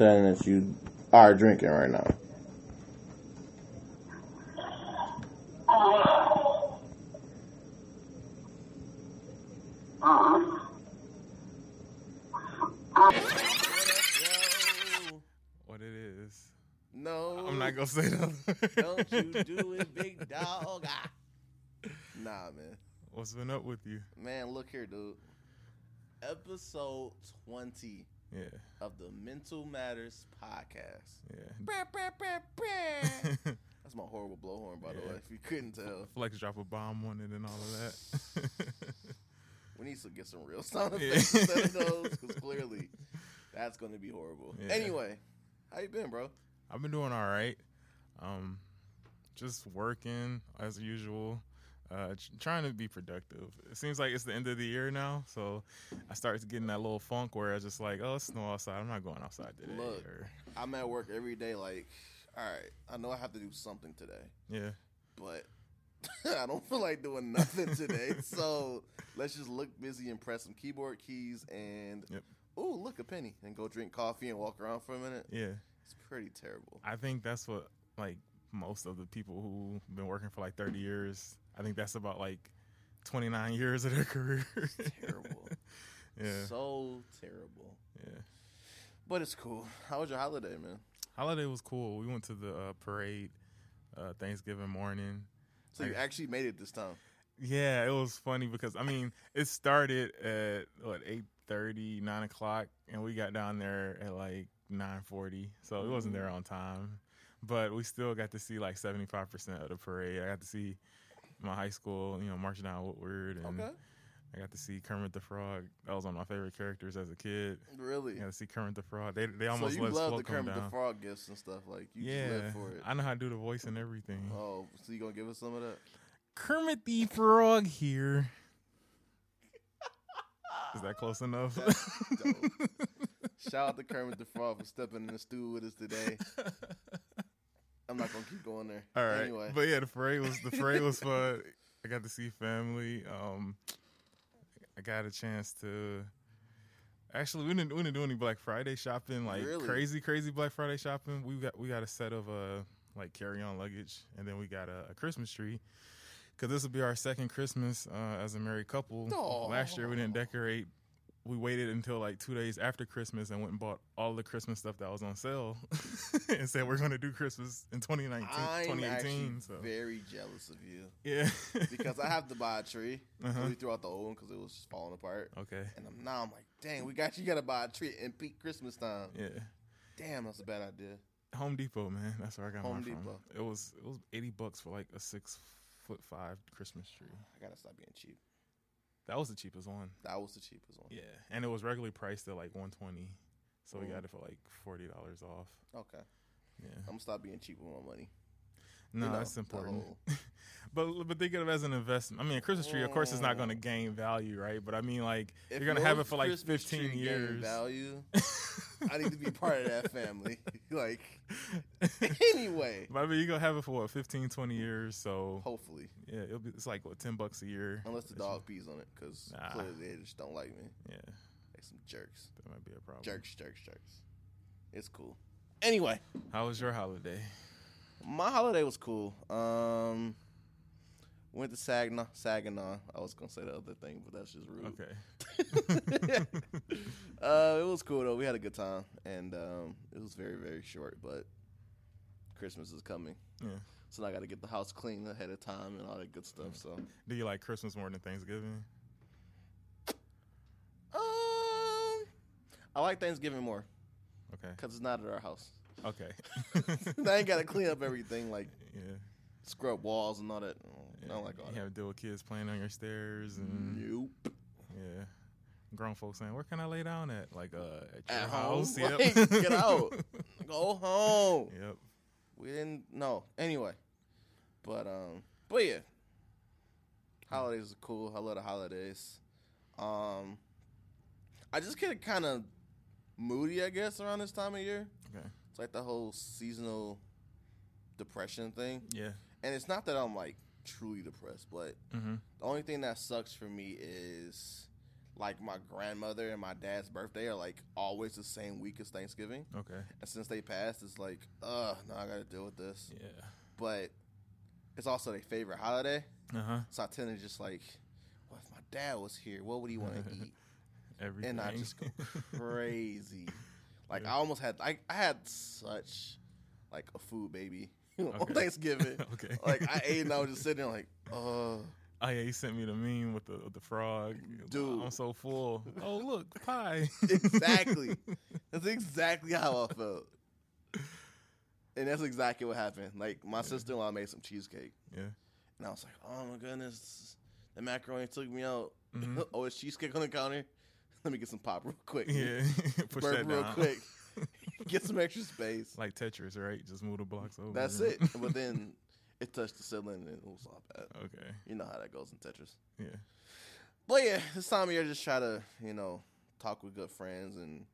Assuming you're saying that you are drinking right now. What it is. No. I'm not gonna say that. Don't you do it, big dog. Ah. Nah, man. What's been up with you? Man, look here, dude. Episode 20 Yeah, of the Mental Matters podcast. yeah. That's my horrible blowhorn, by the way, if you couldn't tell. Flex drop a bomb on it and all of that. We need to get some real sound Yeah. effects instead of those, because clearly that's going to be horrible. Yeah. Anyway, how you been, bro? I've been doing all right. Um, just working as usual. Uh, trying to be productive. It seems like it's the end of the year now, so I started getting that little funk where I was just like, "Oh, it's snow outside. I'm not going outside today." Look. Or, I'm at work every day, like, all right, I know I have to do something today, yeah, but I don't feel like doing nothing today. so let's just look busy and press some keyboard keys and, Yep. oh, look, a penny, and go drink coffee and walk around for a minute. yeah. It's pretty terrible. I think that's what like most of the people who've been working for like 30 years. I think that's about like 29 years of their career. Terrible. yeah, So terrible. yeah. But it's cool. How was your holiday, man? Holiday was cool. We went to the uh, parade uh, Thanksgiving morning. So you I- actually made it this time. Yeah, it was funny because I mean it started at what 8:30, 9 o'clock, and we got down there at like 9:40, so it wasn't there on time. But we still got to see like 75% of the parade. I got to see my high school, you know, marching down Woodward, and Okay. I got to see Kermit the Frog. That was one of my favorite characters as a kid. Really? I got to see Kermit the Frog. They they so almost you let love the Kermit the. Frog gifts and stuff. Like, you yeah, live for it. I know how to do the voice and everything. Oh, so you gonna give us some of that? Kermit the Frog here. Is that close enough? Shout out to Kermit the Frog for stepping in the stool with us today. I'm not gonna keep going there. All right, Anyway, but yeah, the parade was the parade was fun. I got to see family. Um, I got a chance to. Actually, we didn't we didn't do any Black Friday shopping, like Really? crazy crazy Black Friday shopping. We got we got a set of uh like carry on luggage, and then we got a, a Christmas tree. Cause this will be our second Christmas uh, as a married couple. Aw. Last year we didn't decorate. We waited until like two days after Christmas and went and bought all the Christmas stuff that was on sale, and said we're going to do Christmas in 2019, I'm 2018. So very jealous of you yeah, because I have to buy a tree. Uh-huh. So we threw out the old one because it was just falling apart. okay, And I'm, now I'm like, dang, we got you. Got to buy a tree in peak Christmas time. yeah. Damn, that's a bad idea. Home Depot, man. That's where I got Home mine Depot. from. It was it was 80 bucks for like a six foot five Christmas tree. I gotta stop being cheap. That was the cheapest one. That was the cheapest one. Yeah, and it was regularly priced at like 120, so we Mm. got it for like forty dollars off. Okay, Yeah, I'm gonna stop being cheap with my money. no, You know, that's important. But but think of it as an investment. I mean, a Christmas tree, of course, is not going to Mm. gain value, right? But I mean, like If you're going to have it for like Christmas 15 tree years. Value. I need to be part of that family. like, anyway, But I mean, you're going to have it for what 15, 20 years. So hopefully, yeah, it'll be it's like what 10 bucks a year. unless the dog pees on it, because Nah. clearly they just don't like me. Yeah, Like some jerks, that might be a problem. jerks, jerks, jerks. It's cool. Anyway, How was your holiday? my holiday was cool. Um, went to Saginaw. Saginaw. I was gonna say the other thing, but that's just rude. Okay. uh, it was cool though. We had a good time, and um, it was very very short. But Christmas is coming, Yeah. so now I got to get the house clean ahead of time and all that good stuff. So, Do you like Christmas more than Thanksgiving? um, I like Thanksgiving more Okay. because it's not at our house. Okay. I ain't got to clean up everything like yeah. Scrub walls and all that. I don't like all you that. have to deal with kids playing on your stairs and Nope. yeah. Grown folks saying, "Where can I lay down at?" Like uh, at your At home? house. Like, get out. Go home. Yep. We didn't know. Anyway. But um but yeah. Holidays are cool. I love the holidays. Um I just get kind of moody, I guess, around this time of year. Okay. It's like the whole seasonal depression thing. Yeah. And it's not that I'm like truly depressed, but Mm-hmm. the only thing that sucks for me is like my grandmother and my dad's birthday are like always the same week as Thanksgiving. Okay. And since they passed, it's like, ugh, now I gotta deal with this. Yeah. But it's also their favorite holiday. Uh huh. So I tend to just like, well, if my dad was here, what would he want to eat? Everything. And I just go crazy. Like I almost had, I, I had such like a food baby on Okay. Thanksgiving. okay. Like I ate and I was just sitting there like, uh. Oh yeah, he sent me the meme with the with the frog. Dude. I'm so full. Oh look, pie. exactly. that's exactly how I felt. And that's exactly what happened. Like my sister in law made some cheesecake, yeah. and I was like, "Oh my goodness, the macaroni took me out. Mhm. oh, it's cheesecake on the counter. Let me get some pop real quick. Yeah. Push burp that real down. quick. Get some extra space. Like Tetris, right? Just move the blocks over. That's it. But then it touched the ceiling, and it was all bad. okay. You know how that goes in Tetris. Yeah. But yeah, this time of year, just try to you know talk with good friends and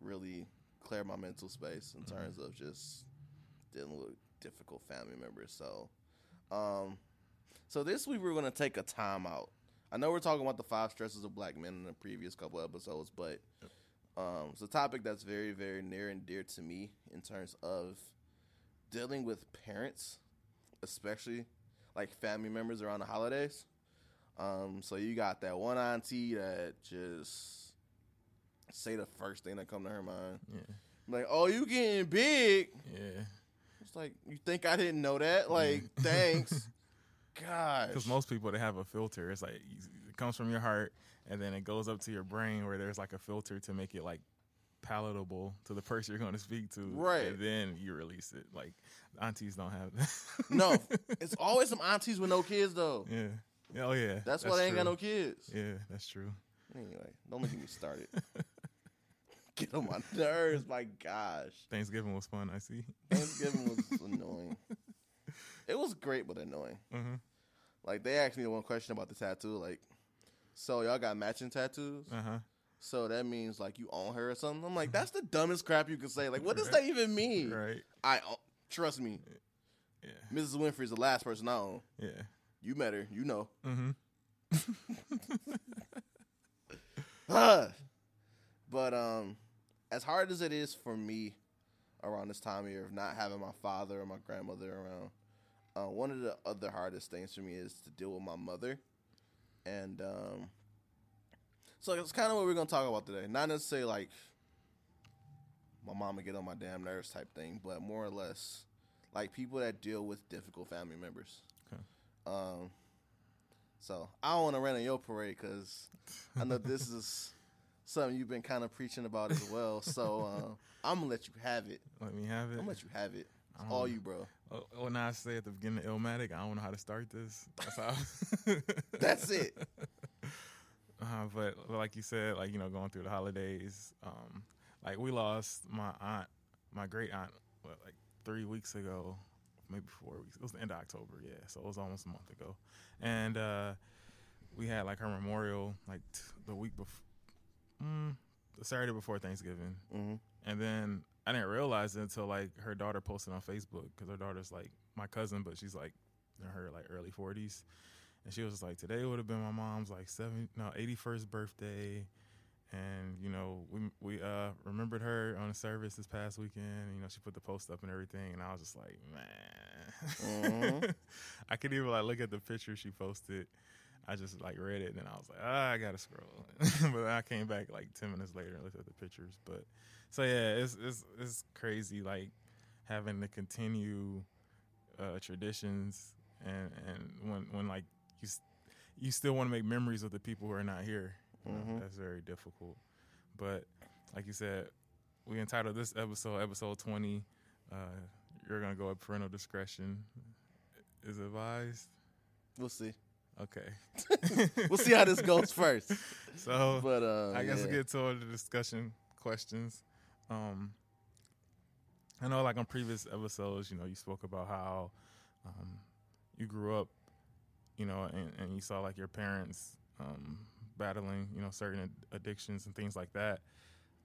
really clear my mental space in terms of just dealing with difficult family members. So, um, so this week we're gonna take a time out. I know we're talking about the five stresses of black men in the previous couple episodes, but um, it's a topic that's very, very near and dear to me in terms of dealing with parents, especially like family members around the holidays. Um, so you got that one auntie that just say the first thing that come to her mind, Yeah. like, "Oh, you getting big?" Yeah. It's like you think I didn't know that? Like, thanks, God. Because most people they have a filter. It's like it comes from your heart, and then it goes up to your brain where there's like a filter to make it like palatable to the person you're going to speak to. Right. And then you release it. Like aunties don't have that. no, it's always some aunties with no kids though. Yeah. Oh yeah. That's, why they ain't got no kids. Yeah, that's true. Anyway, don't get me started. Get on my nerves. My gosh, Thanksgiving was fun. I see. Thanksgiving was annoying. It was great, but annoying. hmm Like they asked me one question about the tattoo. Like, so y'all got matching tattoos? Uh huh. So that means like you own her or something? I'm like, that's the dumbest crap you could say. Like, what does that even mean? Right. I own- trust me. Yeah. Mrs. Winfrey's the last person I own. Yeah. You met her, you know. Mm-hmm. but um, as hard as it is for me around this time of year of not having my father or my grandmother around, uh, one of the other hardest things for me is to deal with my mother, and um, so it's kind of what we're gonna talk about today. Not necessarily like my mama get on my damn nerves type thing, but more or less like people that deal with difficult family members. Okay. Um, so I don't want to run in your parade because I know this is something you've been kind of preaching about as well. So uh, I'm gonna let you have it. Let me have it. I'm gonna let you have it. It's all you, bro. Oh, when I say at the beginning of Illmatic, I don't know how to start this. That's how. That's it. Uh, but like you said, like you know, going through the holidays, um, like we lost my aunt, my great aunt, what, like three weeks ago, maybe four weeks. It was the end of October, yeah. So it was almost a month ago, and uh, we had like her memorial like t- the week before, mm, the Saturday before Thanksgiving, hmm and then I didn't realize it until like her daughter posted on Facebook because her daughter's like my cousin, but she's like in her like early forties, and she was like, today would have been my mom's like seven no eighty first birthday, and you know we we uh remembered her on a service this past weekend. You know she put the post up and everything, and I was just like, man, Mhm. I could even like look at the picture she posted. I just like read it and then I was like, ah, I gotta scroll. but I came back like ten minutes later and looked at the pictures. But so yeah, it's it's it's crazy like having to continue uh, traditions and and when when like you you still want to make memories with the people who are not here. You know. That's very difficult. But like you said, we entitled this episode episode twenty. Uh, you're gonna go at parental discretion is advised. We'll see. Okay. We'll see how this goes first. So But uh, I guess yeah. we'll get to all the discussion questions. Um, I know, like on previous episodes, you know, you spoke about how um, you grew up, you know, and, and you saw like your parents um, battling, you know, certain ad- addictions and things like that.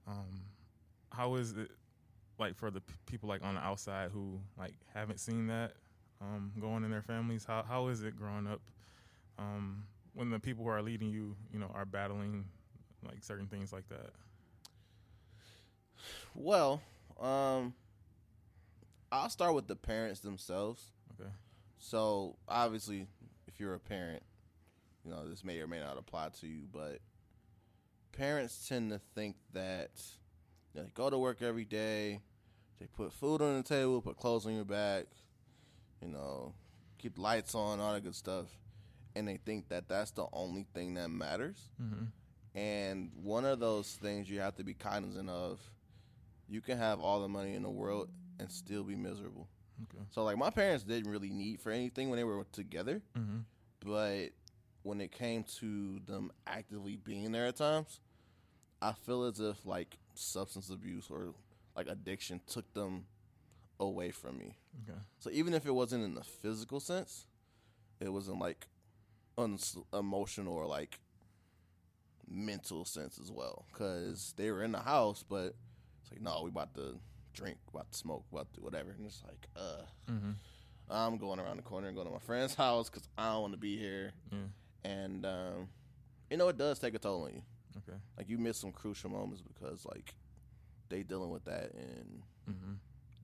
Um, how is it like for the p- people like on the outside who like haven't seen that um, going in their families? How how is it growing up um, when the people who are leading you, you know, are battling like certain things like that? Well, um, I'll start with the parents themselves. Okay. So obviously, if you're a parent, you know this may or may not apply to you, but parents tend to think that you know, they go to work every day, they put food on the table, put clothes on your back, you know, keep lights on, all that good stuff, and they think that that's the only thing that matters. Mm-hmm. And one of those things you have to be cognizant of, you can have all the money in the world and still be miserable. Okay. So like my parents didn't really need for anything when they were together, Mm-hmm. but when it came to them actively being there at times, I feel as if like substance abuse or like addiction took them away from me. Okay. So even if it wasn't in the physical sense, it was in like uns- emotional or like mental sense as well. Because they were in the house, but it's like, no, we about to drink, about to smoke, about to whatever. And it's like, uh, Mm-hmm. I'm going around the corner and going to my friend's house because I don't want to be here. Yeah. And, um, you know, it does take a toll on you. Okay. Like, you miss some crucial moments because, like, they dealing with that and Mm-hmm.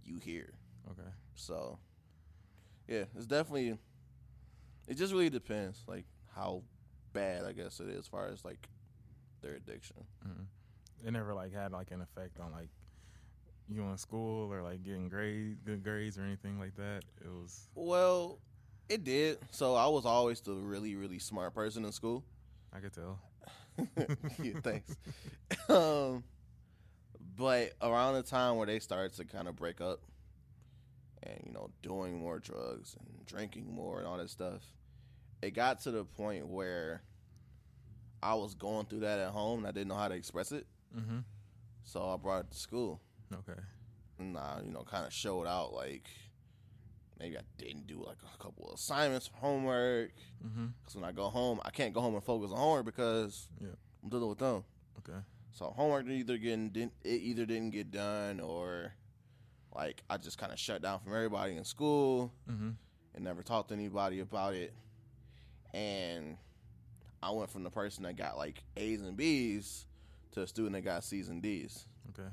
you here. Okay. So, yeah, it's definitely. It just really depends, like how bad I guess it is, as far as like their addiction. Mm-hmm. It never like had like an effect on like you in school or like getting grade good grades or anything like that. It was Well, it did. So I was always the really, really smart person in school. I could tell. yeah, thanks. um, but around the time where they started to kind of break up, and you know, doing more drugs and drinking more and all that stuff, it got to the point where I was going through that at home and I didn't know how to express it. Mm-hmm. So I brought it to school, Okay. and I, you know, kind of showed out like maybe I didn't do like a couple of assignments, homework. Mm-hmm. Because when I go home, I can't go home and focus on homework because Yeah. I'm dealing with them. Okay. So homework either getting didn't it either didn't get done or like I just kind of shut down from everybody in school Mm-hmm. and never talked to anybody about it. And I went from the person that got like A's and B's to a student that got C's and D's Okay.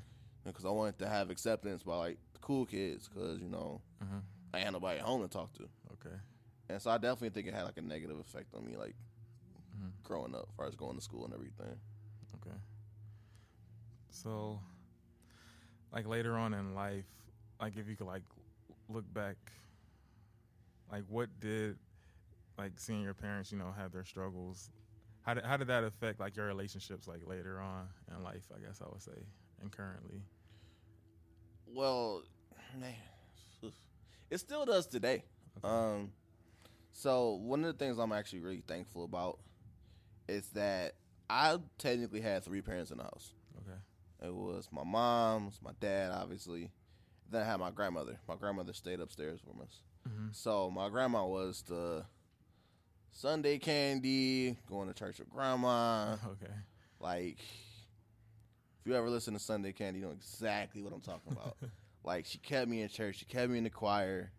because I wanted to have acceptance by like the cool kids because you know Mm-hmm. I had nobody at home to talk to. Okay. And so I definitely think it had like a negative effect on me, like Mhm. growing up, as far as going to school and everything. Okay. So, like later on in life, like if you could like look back, like what did like seeing your parents, you know, have their struggles, how did how did that affect like your relationships like later on in life? I guess I would say, and currently. Well, man, it still does today. Okay. Um, so one of the things I'm actually really thankful about is that I technically had three parents in the house. okay. It was my mom, it was my dad, obviously. Then I had my grandmother. My grandmother stayed upstairs with us. Mm-hmm. So my grandma was the Sunday candy, going to church with grandma. Okay. Like, if you ever listen to Sunday Candy, you know exactly what I'm talking about. like, she kept me in church. She kept me in the choir.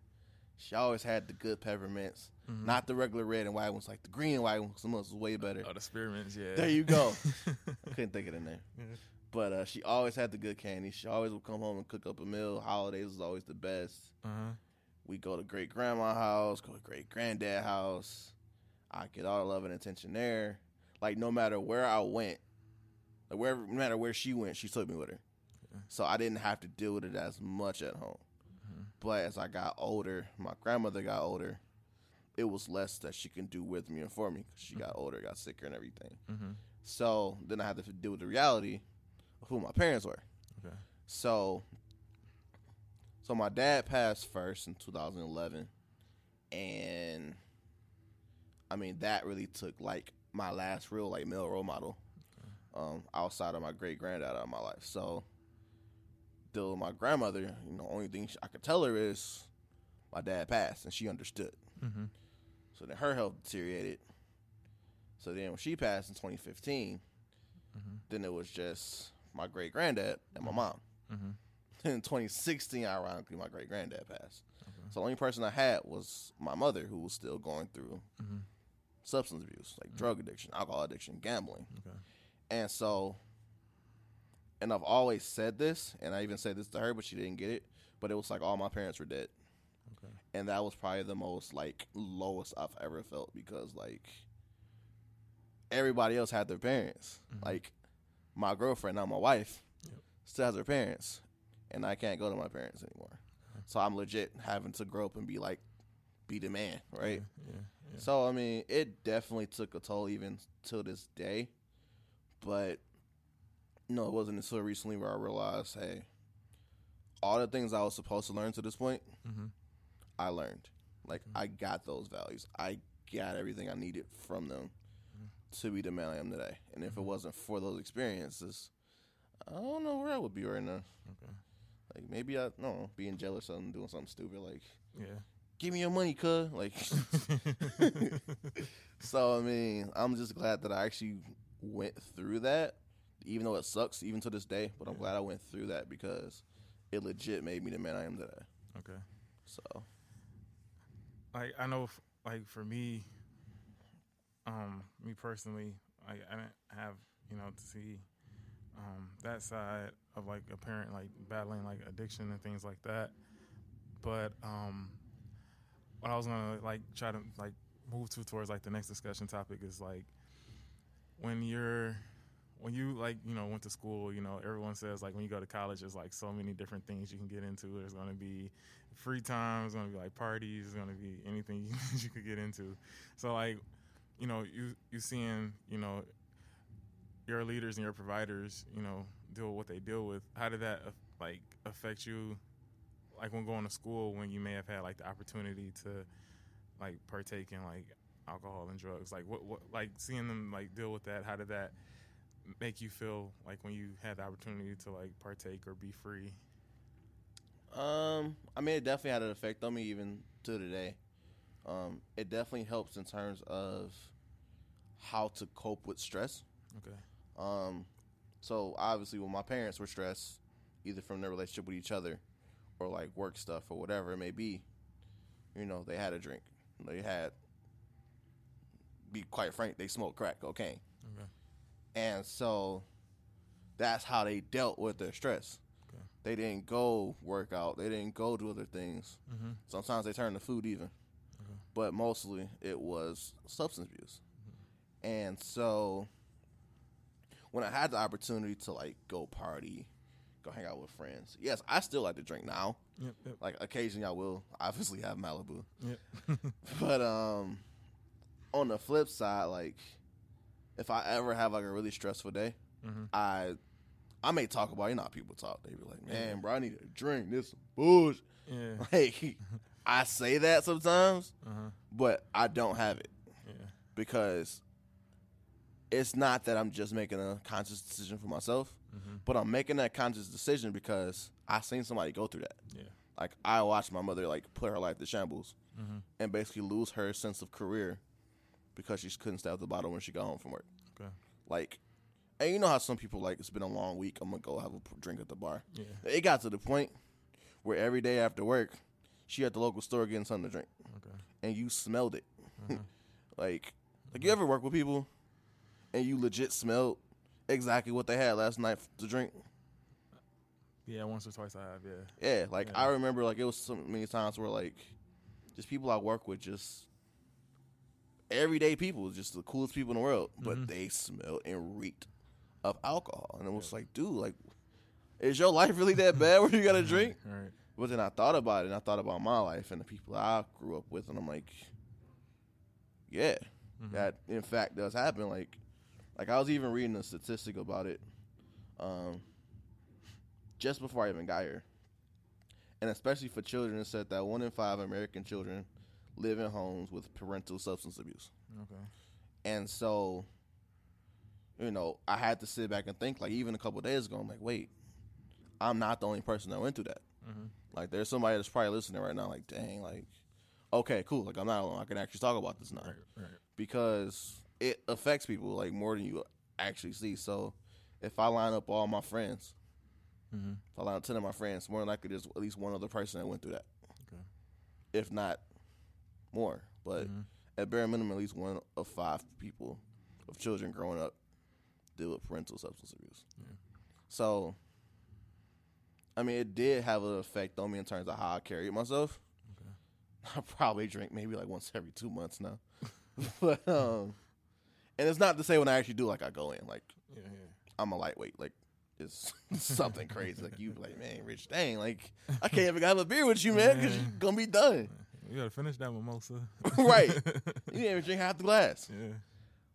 She always had the good peppermints, Mhm. not the regular red and white ones, like the green and white ones. Some was way better. Oh, the spearmints, yeah. There you go. I couldn't think of the name. Yeah. But uh, she always had the good candy. She always would come home and cook up a meal. Holidays was always the best. uh-huh. We go to great grandma house, go to great granddad house. I get all the love and attention there. Like no matter where I went, like wherever, no matter where she went, she took me with her. Okay. So I didn't have to deal with it as much at home. Mhm. But as I got older, my grandmother got older. It was less that she can do with me and for me because she got older, got sicker, and everything. Mm-hmm. So then I had to deal with the reality of who my parents were. Okay. So, so my dad passed first in 2011, and I mean that really took like my last real like male role model, um, outside of my great granddad out of my life. So, with my grandmother, you know, only thing I could tell her is my dad passed, and she understood. Mm-hmm. So then her health deteriorated. So then when she passed in 2015, Mhm. then it was just my great granddad and my mom. Mm-hmm. in 2016, ironically, my great granddad passed. Okay. So the only person I had was my mother, who was still going through Mm-hmm. Substance abuse, like drug addiction, alcohol addiction, gambling. Okay. And so, and I've always said this, and I even said this to her, but she didn't get it. But it was like all my parents were dead. Okay. And that was probably the most like lowest I've ever felt because like everybody else had their parents. Mhm. Like my girlfriend, now my wife, Yep. still has her parents, and I can't go to my parents anymore. So I'm legit having to grow up and be like, be the man, right? Yeah. Yeah. Yeah. So I mean, it definitely took a toll even to this day. But no, it wasn't until recently where I realized, hey, all the things I was supposed to learn to this point, Mm-hmm. I learned. Like mm-hmm. I got those values. I got everything I needed from them mm-hmm. to be the man I am today. And if it mm-hmm. wasn't for those experiences, I don't know where I would be right now. Okay. Like maybe I no being jealous of them doing something stupid like Yeah. Give me your money, cuz like So I mean, I'm just glad that I actually went through that, even though it sucks even to this day. But I'm glad I went through that because it legit made me the man I am today. okay. So like I know, f- like for me, um, me personally, like I didn't have you know to see um, that side of like a parent like battling like addiction and things like that. But um, what I was gonna like try to like move to towards like the next discussion topic is like when you're when you like you know went to school you know everyone says like when you go to college there's like so many different things you can get into. There's going to be free time there's going to be like parties there's going to be anything you, you could get into. So like you know you you seeing you know your leaders and your providers you know deal with what they deal with how did that uh, like affect you like when going to school when you may have had like the opportunity to like partake in like alcohol and drugs like what what like seeing them like deal with that how did that make you feel like when you had the opportunity to like partake or be free Um, I mean, it definitely had an effect on me even to today. Um, it definitely helps in terms of how to cope with stress. okay Um, so obviously, when my parents were stressed, either from their relationship with each other or like work stuff or whatever it may be, you know, they had a drink. They had, be quite frank, they smoked crack cocaine, okay and so that's how they dealt with their stress. Okay. They didn't go work out. They didn't go do other things. mm-hmm. Sometimes they turned to food even, Okay. but mostly it was substance abuse. And so when I had the opportunity to like go party, go hang out with friends, yes, I still like to drink now. yep yep Like occasionally I will obviously have Malibu, yep but um, on the flip side, like if I ever have like a really stressful day, mm-hmm. I I may talk about you know how people talk. They be like, man, bro, I need a drink. This bullshit. yeah Like I say that sometimes, uh-huh but I don't have it yeah because it's not that I'm just making a conscious decision for myself, mm-hmm. but I'm making that conscious decision because I seen somebody go through that. yeah Like I watched my mother like put her life to shambles mm-hmm. and basically lose her sense of career because she couldn't stay at the bottle when she got home from work. okay Like, and you know how some people like it's been a long week. I'm gonna go have a drink at the bar. yeah It got to the point where every day after work, she at the local store getting something to drink, okay and you smelled it. Mhm. like, like you ever work with people, and you legit smelled exactly what they had last night to drink. yeah once or twice i have yeah Yeah, like Yeah. I remember, like it was so many times where like, just people I work with, just everyday people, just the coolest people in the world, but Mhm. they smelled and reeked of alcohol, and it was like, dude, like, is your life really that bad where you gotta drink? all right But then I thought about it, and I thought about my life and the people I grew up with, and I'm like, yeah, Mhm. that in fact does happen. Like, like I was even reading a statistic about it, um, just before I even got here, and especially for children, it said that one in five American children live in homes with parental substance abuse, okay and so, you know, I had to sit back and think. Like even a couple days ago, I'm like, wait, I'm not the only person that went through that. mm-hmm. Like there's somebody that's probably listening right now, like, dang, like, okay, cool. Like I'm not alone. I can actually talk about this now right right because it affects people like more than you actually see. So if I line up all my friends, mm-hmm. if I line up ten of my friends, more than likely there's at least one other person that went through that, okay if not more. But Mhm. at bare minimum, at least one of five people of children growing up deal with parental substance abuse. Yeah. So, I mean, it did have an effect on me in terms of how I carried myself. Okay. I probably drink maybe like once every two months now, but um, and it's not to say when I actually do like I go in like Yeah, yeah. I'm a lightweight like. It's something crazy. Like you, like man, Rich, dang, like I can't even have a beer with you, man, because you're gonna be done. You gotta finish that mimosa. right. You didn't even drink half the glass. Yeah.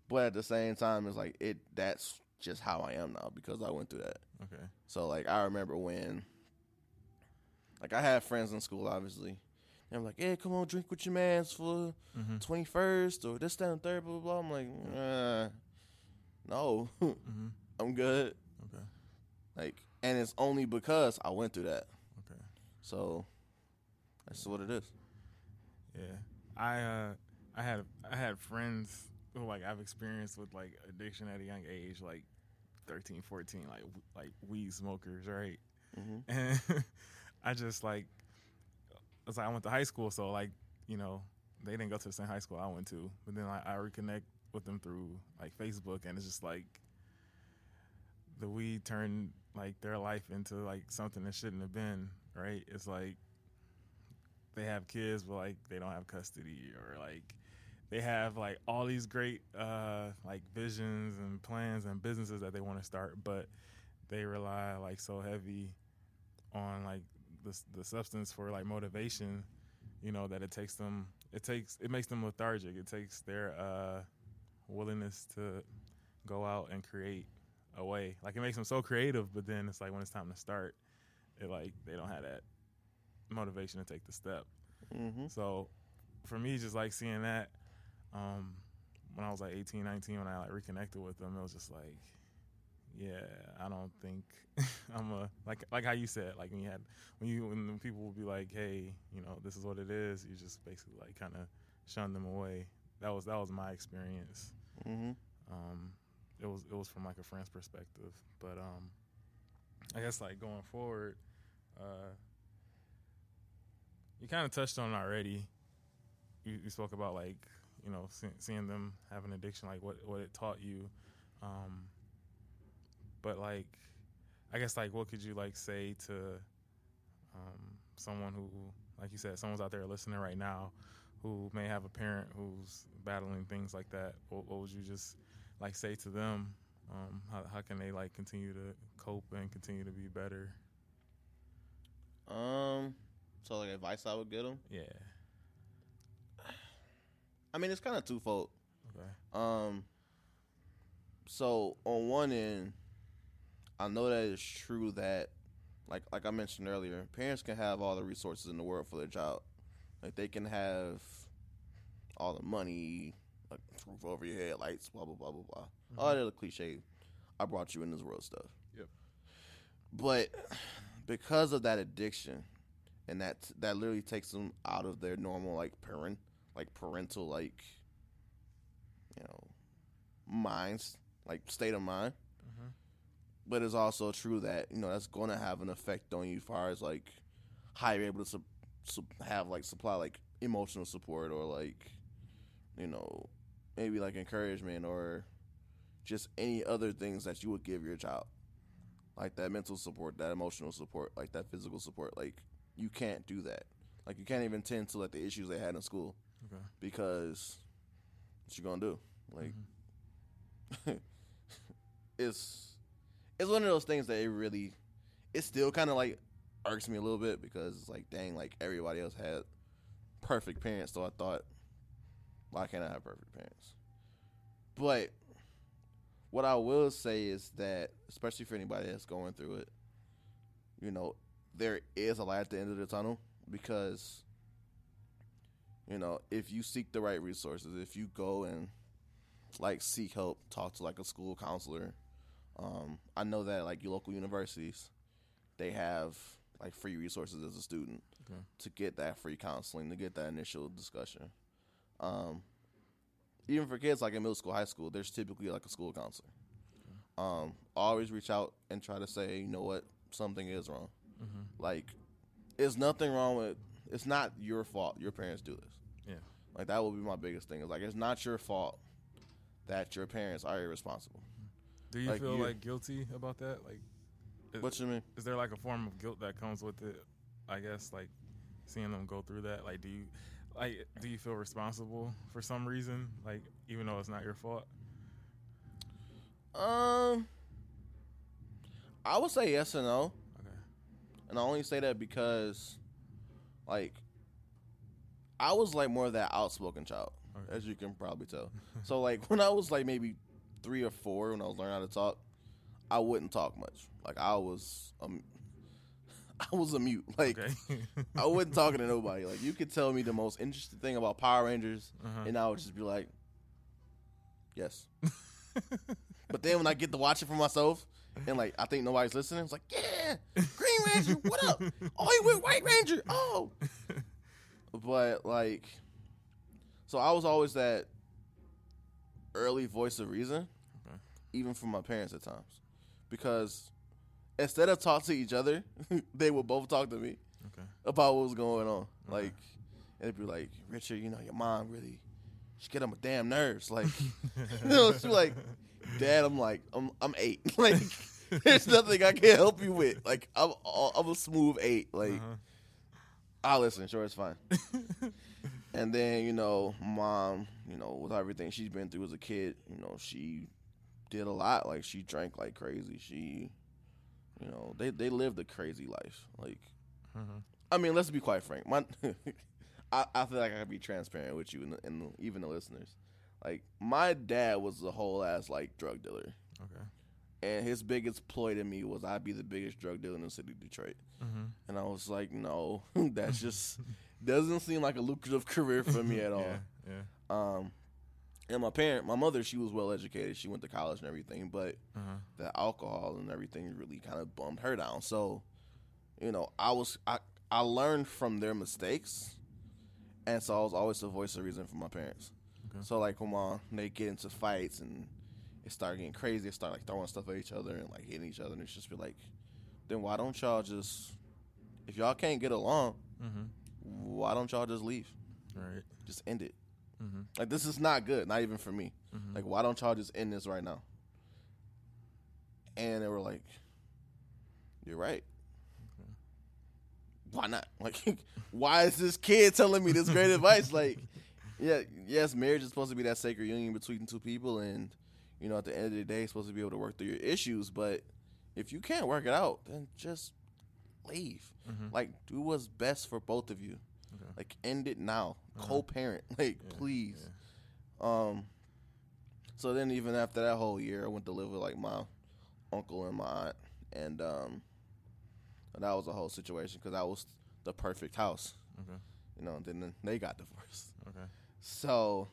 But at the same time, it's like it. That's just how I am now because I went through that. Okay. So like I remember when, like I had friends in school, obviously. And I'm like, hey, come on, drink with your mans for Mm-hmm. twenty first or this, that, and third, blah blah. blah. I'm like, uh, no, Mm-hmm. I'm good. Okay. Like, and it's only because I went through that. Okay. So that's what it is. Yeah. I uh I had I had friends who like I've experienced with like addiction at a young age, like 13, 14, like like weed smokers, right? hmm And I just like it's like I went to high school, so like, you know, they didn't go to the same high school I went to. But then like I reconnect with them through like Facebook and it's just like the weed turned like their life into like something that shouldn't have been, right? It's like they have kids but like they don't have custody or like they have like all these great uh like visions and plans and businesses that they want to start but they rely like so heavy on like the the substance for like motivation you know that it takes them it takes it makes them lethargic. It takes their uh willingness to go out and create a way. Like it makes them so creative but then it's like when it's time to start it like they don't have that motivation to take the step. Hmm so for me, just like seeing that, um, when I was like 18, 19, when I like reconnected with them, it was just like, yeah, I don't think I'm a like like how you said, like when you had when you when people would be like, hey, you know, this is what it is, you just basically like kind of shun them away. That was that was my experience. hmm Um, it was it was from like a friend's perspective, but um, I guess like going forward, uh, you kind of touched on it already. You, you spoke about like you know see, seeing them have an addiction, like what what it taught you. Um, but like, I guess like what could you like say to um, someone who, like you said, someone's out there listening right now who may have a parent who's battling things like that. What, what would you just like say to them? Um, how how can they like continue to cope and continue to be better? Um. So like advice I would give them. Yeah. I mean, it's kind of twofold. Okay. Um. So on one end, I know that it's true that, like like I mentioned earlier, parents can have all the resources in the world for their child. Like they can have all the money, like roof over your head, lights, blah blah blah blah blah. All mm-hmm. that cliche. I brought you in this world stuff. Yep. But because of that addiction, and that that literally takes them out of their normal like parent, like parental like, you know, minds, like state of mind. But it's also true that you know that's going to have an effect on you, as far as like how you're able to su- su- have like supply like emotional support or like, you know, maybe like encouragement or just any other things that you would give your child, like that mental support, that emotional support, like that physical support. Like you can't do that. Like you can't even tend to like the issues they had in school Okay. because what you gonna do? Like mm-hmm. it's it's one of those things that it really it still kind of like irks me a little bit because it's like dang like everybody else had perfect parents so I thought why can't I have perfect parents? But what I will say is that especially for anybody that's going through it, you know, there is a light at the end of the tunnel because you know, if you seek the right resources, if you go and like seek help, talk to like a school counselor. Um, I know that like your local universities, they have like free resources as a student Okay. to get that free counseling, to get that initial discussion. Um, even for kids like in middle school, high school, there's typically like a school counselor. Um, always reach out and try to say, you know what, something is wrong. Mm-hmm. Like, it's nothing wrong with. It's not your fault. Your parents do this. Yeah. Like that will be my biggest thing. Is like it's not your fault that your parents are irresponsible. Do you Like feel you. like guilty about that? Like, is, What you mean? is there like a form of guilt that comes with it? I guess like seeing them go through that. Like, do you like do you feel responsible for some reason? Like, even though it's not your fault. Um, I would say yes and no, Okay. and I only say that because, like, I was like more of that outspoken child, Okay. as you can probably tell. so like when I was like maybe three or four, when I was learning how to talk, I wouldn't talk much. Like I was, um, I was a mute. Like Okay. I wasn't talking to nobody. Like you could tell me the most interesting thing about Power Rangers, Uh-huh. and I would just be like, yes. But then when I get to watch it for myself, and like I think nobody's listening, it's like, yeah, Green Ranger, what up? Oh, he went White Ranger. Oh, but like, so I was always that early voice of reason. Even from my parents at times, because instead of talk to each other, they would both talk to me okay. about what was going on. Okay. Like, and it'd be like, Richard, you know, your mom really, she get on my damn nerves. Like, you know, she's like, Dad, I'm like, I'm, I'm eight. like, there's nothing I can help you with. Like, I'm, I'm a smooth eight. Like, Uh-huh. I'll listen. Sure, it's fine. and then, you know, mom, you know, with everything she's been through as a kid, you know, she did a lot. Like, she drank like crazy. She, you know, they, they lived a crazy life. Like, Uh-huh. I mean, let's be quite frank. My, I, I feel like I can be transparent with you and, the, and the, even the listeners. Like, my dad was a whole ass like drug dealer, Okay. and his biggest ploy to me was I'd be the biggest drug dealer in the city of Detroit. Mm-hmm. And I was like, no, that's just doesn't seem like a lucrative career for me at all. Yeah. Yeah. Um, and my parent, my mother, she was well educated. She went to college and everything, but Uh-huh. the alcohol and everything really kind of bummed her down. So, you know, I was I I learned from their mistakes, and so I was always the voice of reason for my parents. Okay. So like when my, they get into fights and it started getting crazy, they start like throwing stuff at each other and like hitting each other, and it's just be like, then why don't y'all just if y'all can't get along, Mm-hmm. why don't y'all just leave? Right. Just end it. Mm-hmm. Like this is not good, not even for me. Mhm. Like why don't y'all just end this right now? And they were like, "You're right. Why not? Like, why is this kid telling me this great advice? Like, yeah, yes, marriage is supposed to be that sacred union between two people, and you know, at the end of the day, it's supposed to be able to work through your issues. But if you can't work it out, then just leave. Mhm. Like, do what's best for both of you. Okay. Like, end it now. Uh-huh. Co-parent. Like, Yeah, please. Um. So then, even after that whole year, I went to live with like my uncle and my aunt, and um, that was a whole situation because that was the perfect house, Okay. you know. And then they got divorced, Okay. so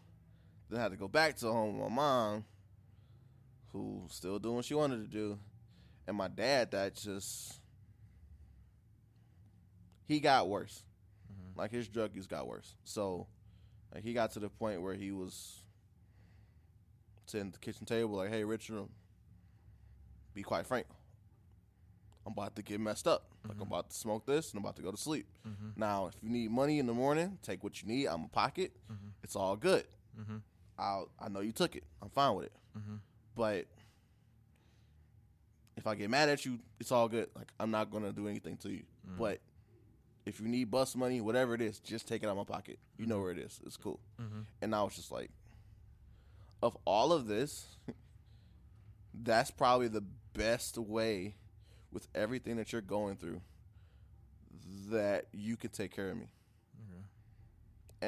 then I had to go back to home with my mom, who still doing what she wanted to do, and my dad that just he got worse. Like his drug use got worse. So like he got to the point where he was sitting at the kitchen table like, "Hey, Richard, be quite frank. I'm about to get messed up. Like I'm Mhm. about to smoke this and I'm about to go to sleep. Mm-hmm. Now, if you need money in the morning, take what you need. I'm a pocket. Mhm. It's all good. Mm-hmm. I I know you took it. I'm fine with it. Mm-hmm. But if I get mad at you, it's all good. Like I'm not gonna do anything to you. Mm. But if you need bus money, whatever it is, just take it out of my pocket. You know where it is. It's cool. Mm-hmm. And I was just like, of all of this, that's probably the best way with everything that you're going through that you can take care of me. Okay.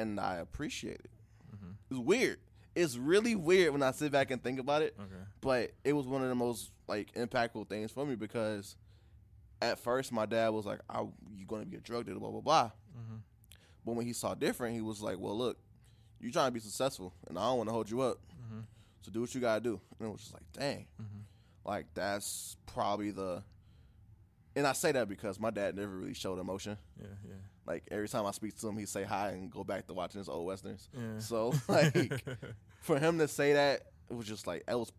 And I appreciate it. Mm-hmm. It's weird. It's really weird when I sit back and think about it. Okay. but it was one of the most like impactful things for me because at first my dad was like, "Are you going to be a drug dealer?" Blah blah blah. Mm-hmm. But when he saw different, he was like, "Well, look, you trying to be successful, and I don't want to hold you up. Mm-hmm. So do what you gotta do." And it was just like, "Dang, Mm-hmm. like that's probably the." And I say that because my dad never really showed emotion. Yeah. Yeah. Like every time I speak to him, he say hi and go back to watching his old westerns. Yeah. So like for him to say that, it was just like it was.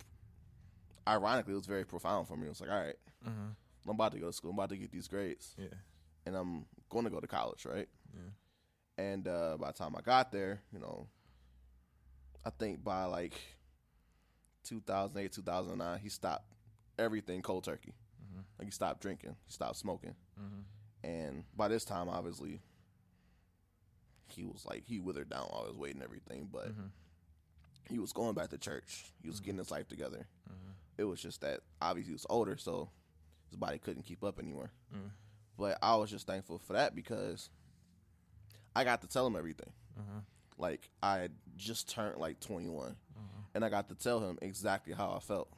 Ironically, it was very profound for me. It was like, all right, mm-hmm. I'm about to go to school. I'm about to get these grades, Yeah. and I'm going to go to college, right? Yeah. And uh, by the time I got there, you know, I think by like 2008, 2009, he stopped everything cold turkey. Mhm. Like he stopped drinking, he stopped smoking, Mhm. and by this time, obviously, he was like he withered down while I was waiting and everything. But Mhm. he was going back to church. He was getting his life together. Mhm. It was just that obviously he was older, so his body couldn't keep up anymore. Mm. But I was just thankful for that because I got to tell him everything. Mhm. Like I had just turned like 21, Mhm. and I got to tell him exactly how I felt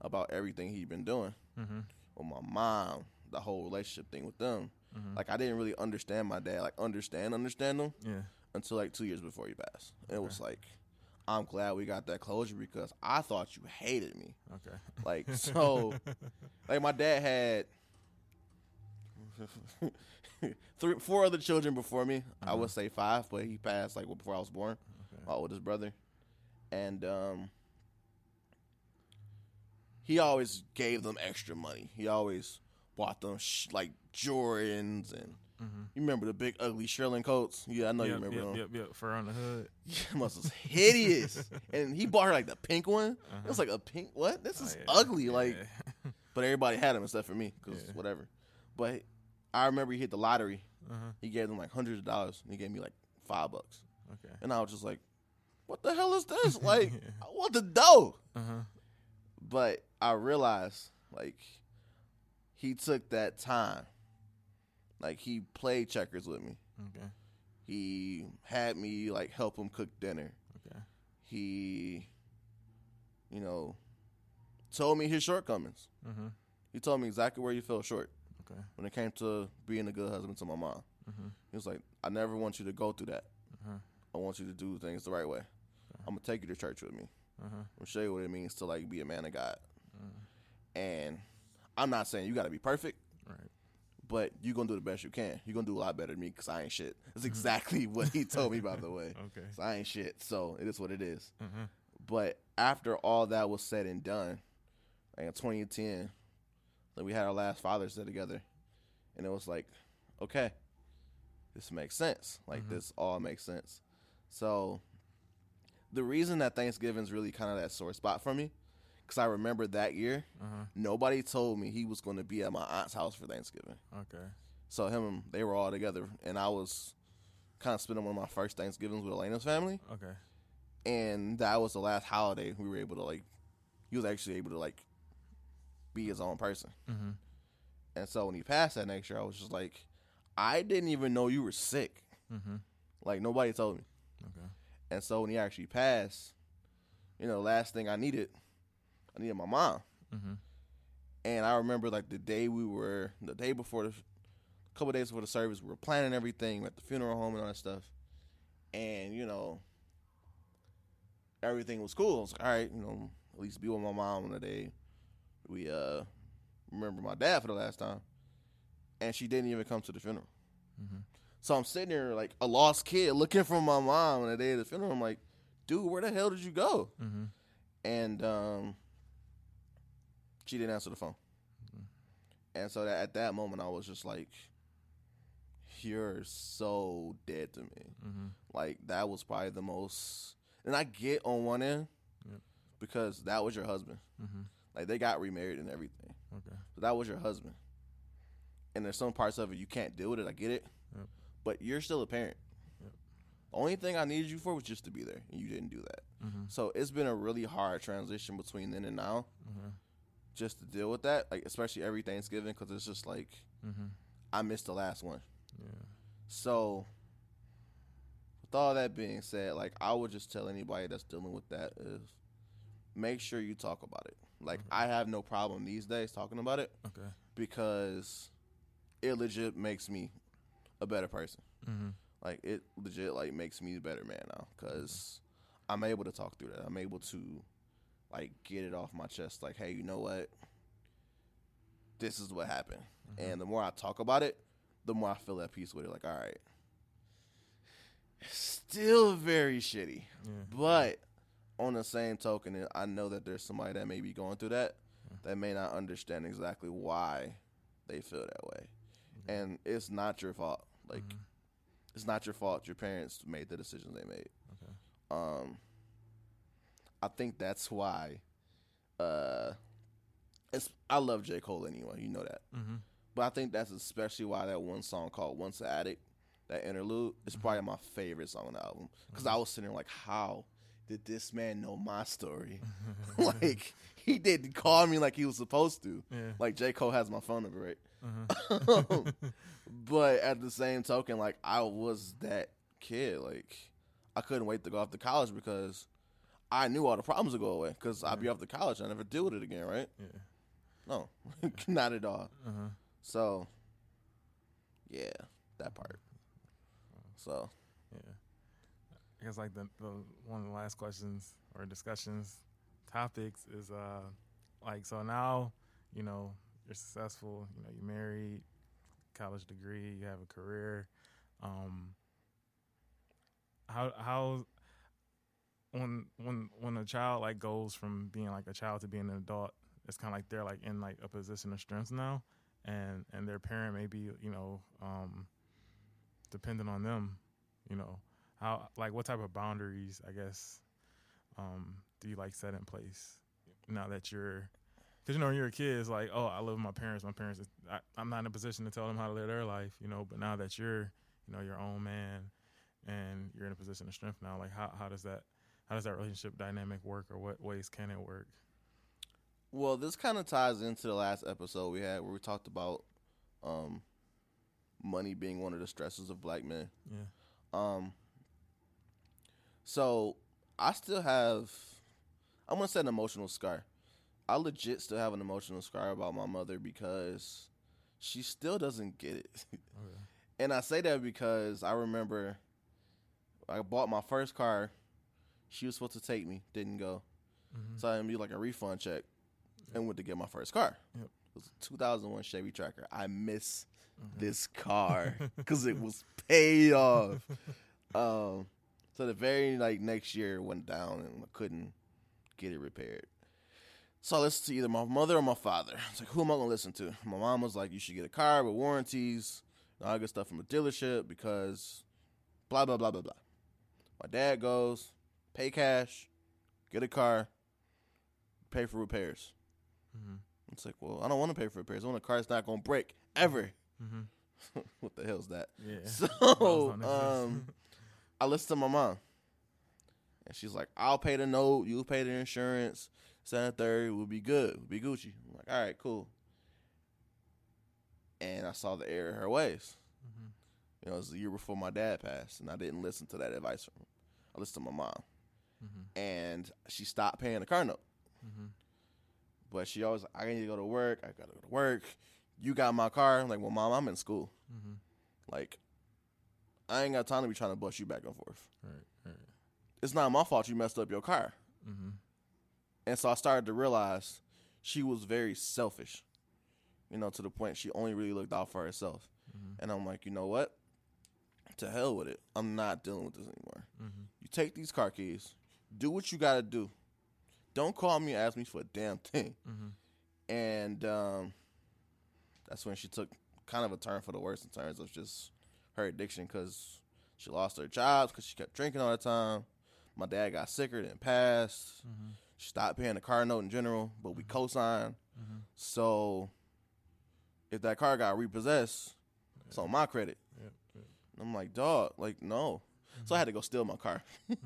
about everything he'd been doing Mhm. with my mom, the whole relationship thing with them. Like I didn't really understand my dad, like understand, understand him Yeah. until like two years before he passed. And It was like, I'm glad we got that closure because I thought you hated me. Okay. Like so, like my dad had three, four other children before me. I would say five, but he passed like before I was born. Okay. My oldest brother, and um, he always gave them extra money. He always bought them sh- like Jordans and. Mhm. You remember the big ugly Shearling coats? Yeah, I know you remember yep, them. Yep. Yep. Fur on the hood. Yeah, must was hideous. and he bought her like the pink one. It Uh-huh. was like a pink. What? This is Oh, yeah. ugly. Like, Yeah. but everybody had them except for me because Yeah. whatever. But I remember he hit the lottery. Uh-huh. He gave them like hundreds of dollars. And he gave me like five bucks, Okay. and I was just like, "What the hell is this? Like. I want the dough." Uh-huh. But I realized like he took that time. Like he played checkers with me. Okay. He had me like help him cook dinner. Okay. he, you know, told me his shortcomings. Mhm. He told me exactly where he fell short Okay. when it came to being a good husband to my mom. Mhm. He was like, I never want you to go through that. Uh-huh. I want you to do things the right way. I'm gonna take you to church with me. Uh-huh. I'm gonna show you what it means to like be a man of God. Uh-huh. And I'm not saying you got to be perfect. But you're gonna do the best you can. You're gonna do a lot better than me because I ain't shit. That's exactly what he told me, by the way. Okay. So I ain't shit. So it is what it is. Uh-huh. But after all that was said and done, like in 2010, like we had our last Father's Day together, and it was like, okay, this makes sense. Like Mhm. this all makes sense. So the reason that Thanksgiving's really kind of that sore spot for me, because I remember that year, Uh-huh. nobody told me he was going to be at my aunt's house for Thanksgiving. Okay. So him and they were all together, and I was kind of spending one of my first Thanksgivings with Elena's family Okay. and that was the last holiday we were able to like he was actually able to like be his own person Mm-hmm. and so when he passed that next year i was just like i didn't even know you were sick Mm-hmm. like nobody told me Okay. and so when he actually passed you know last thing i needed i needed my mom Mm-hmm. and i remember like the day we were the day before the a couple days before the service we were planning everything at the funeral home and all that stuff and you know everything was cool. I was like, all right, you know, at least be with my mom on the day we uh remember my dad for the last time, and she didn't even come to the funeral. Mm-hmm. So I'm sitting there like a lost kid looking for my mom on the day of the funeral. I'm like, dude, where the hell did you go? Mm-hmm. And um, she didn't answer the phone. And so that, at that moment, I was just like, you're so dead to me. Mm-hmm. Like that was probably the most. And I get on one end Yep. because that was your husband. Mm-hmm. Like they got remarried and everything, Okay. but that was your husband. And there's some parts of it you can't deal with it. I get it, Yep. but you're still a parent. Yep. The only thing I needed you for was just to be there, and you didn't do that. Mm-hmm. So it's been a really hard transition between then and now, Mm-hmm. Just to deal with that. Like especially every Thanksgiving, because it's just like Mm-hmm. I missed the last one. Yeah. So, with all that being said, like I would just tell anybody that's dealing with that is make sure you talk about it. Like Mhm. I have no problem these days talking about it Okay. because it legit makes me a better person. Mm-hmm. Like it legit like makes me a better man now because I'm able to talk through that. I'm able to like get it off my chest. Like, hey, you know what? This is what happened. Mhm. And the more I talk about it, the more I feel at peace with it. Like, all right, still very shitty, Yeah. but on the same token, I know that there's somebody that may be going through that that may not understand exactly why they feel that way, Okay. and it's not your fault. Like, Mhm. it's not your fault. Your parents made the decisions they made. Okay. Um, I think that's why uh, it's I love J Cole anyway. You know that. Mm-hmm. But I think that's especially why that one song called "Once an Addict," that interlude, is probably my favorite song on the album. Because I was sitting there like, how did this man know my story? like he didn't call me like he was supposed to. Yeah. Like J Cole has my phone number, right? Uh-huh. but at the same token, like I was that kid. Like I couldn't wait to go off to college because I knew all the problems would go away. Because I'd be off to college, I never deal with it again, right? yeah. No, not at all. Uh-huh. So, yeah, that part. So, Yeah. I guess like the, the one of the last questions or discussions topics is uh like so now, you know, you're successful, you know, you're married, college degree, you have a career. Um how how when when when a child like goes from being like a child to being an adult, it's kind of like they're like in like a position of strength now, and and their parent may be you know um, dependent on them, you know. How like what type of boundaries I guess um, do you like set in place now that you're because you know when you're a kid it's like oh I with my parents. My parents I, I'm not in a position to tell them how to live their life you know. But now that you're you know your own man and you're in a position of strength now like how how does that how does that relationship dynamic work or what ways can it work well, this kind of ties into the last episode we had where we talked about um, money being one of the stresses of black men. yeah Um, so I still have, I'm gonna say an emotional scar. I legit still have an emotional scar about my mother because she still doesn't get it. okay and I say that because I remember I bought my first car. She was supposed to take me, didn't go. Mhm. So I had me like a refund check and went to get my first car. Yep. It was a 2001 Chevy Tracker. I miss Mhm. this car because it was paid off. Um, so the very like next year it went down and I couldn't get it repaired. So I listened to either my mother or my father. It's like, who am I gonna listen to? My mom was like, you should get a car with warranties and all that good stuff from a dealership because blah blah blah blah blah. My dad goes, pay cash, get a car, pay for repairs. Mhm. It's like, well, I don't want to pay for repairs. I want a car that's not gonna break ever. Mhm. what the hell's that? yeah So That was on the list. um, I listened to my mom, and she's like, "I'll pay the note. you'll pay the insurance. Seven thirty will be good. We'll be Gucci." I'm like, "All right, cool." And I saw the error of her ways. Mhm. You know, it was the year before my dad passed, and I didn't listen to that advice from him. I listened to my mom, Mhm. and she stopped paying the car note. Mhm. But she always, I need to go to work. I gotta go to work. You got my car. I'm like, well, mom, I'm in school. Mhm. Like, I ain't got time to be trying to bust you back and forth. right right It's not my fault you messed up your car. Mhm. And so I started to realize she was very selfish, you know, to the point she only really looked out for herself. Mhm. And I'm like, you know what? To hell with it. I'm not dealing with this anymore. Mhm. You take these car keys, do what you got to do. Don't call me and ask me for a damn thing. Mhm. And um, that's when she took kind of a turn for the worse in terms of just her addiction because she lost her jobs because she kept drinking all the time. My dad got sicker than passed. Mhm. She stopped paying the car note in general, but we co-signed. Mhm. So if that car got repossessed, it's on my credit. Yep. I'm like, dog, like no. So I had to go steal my car.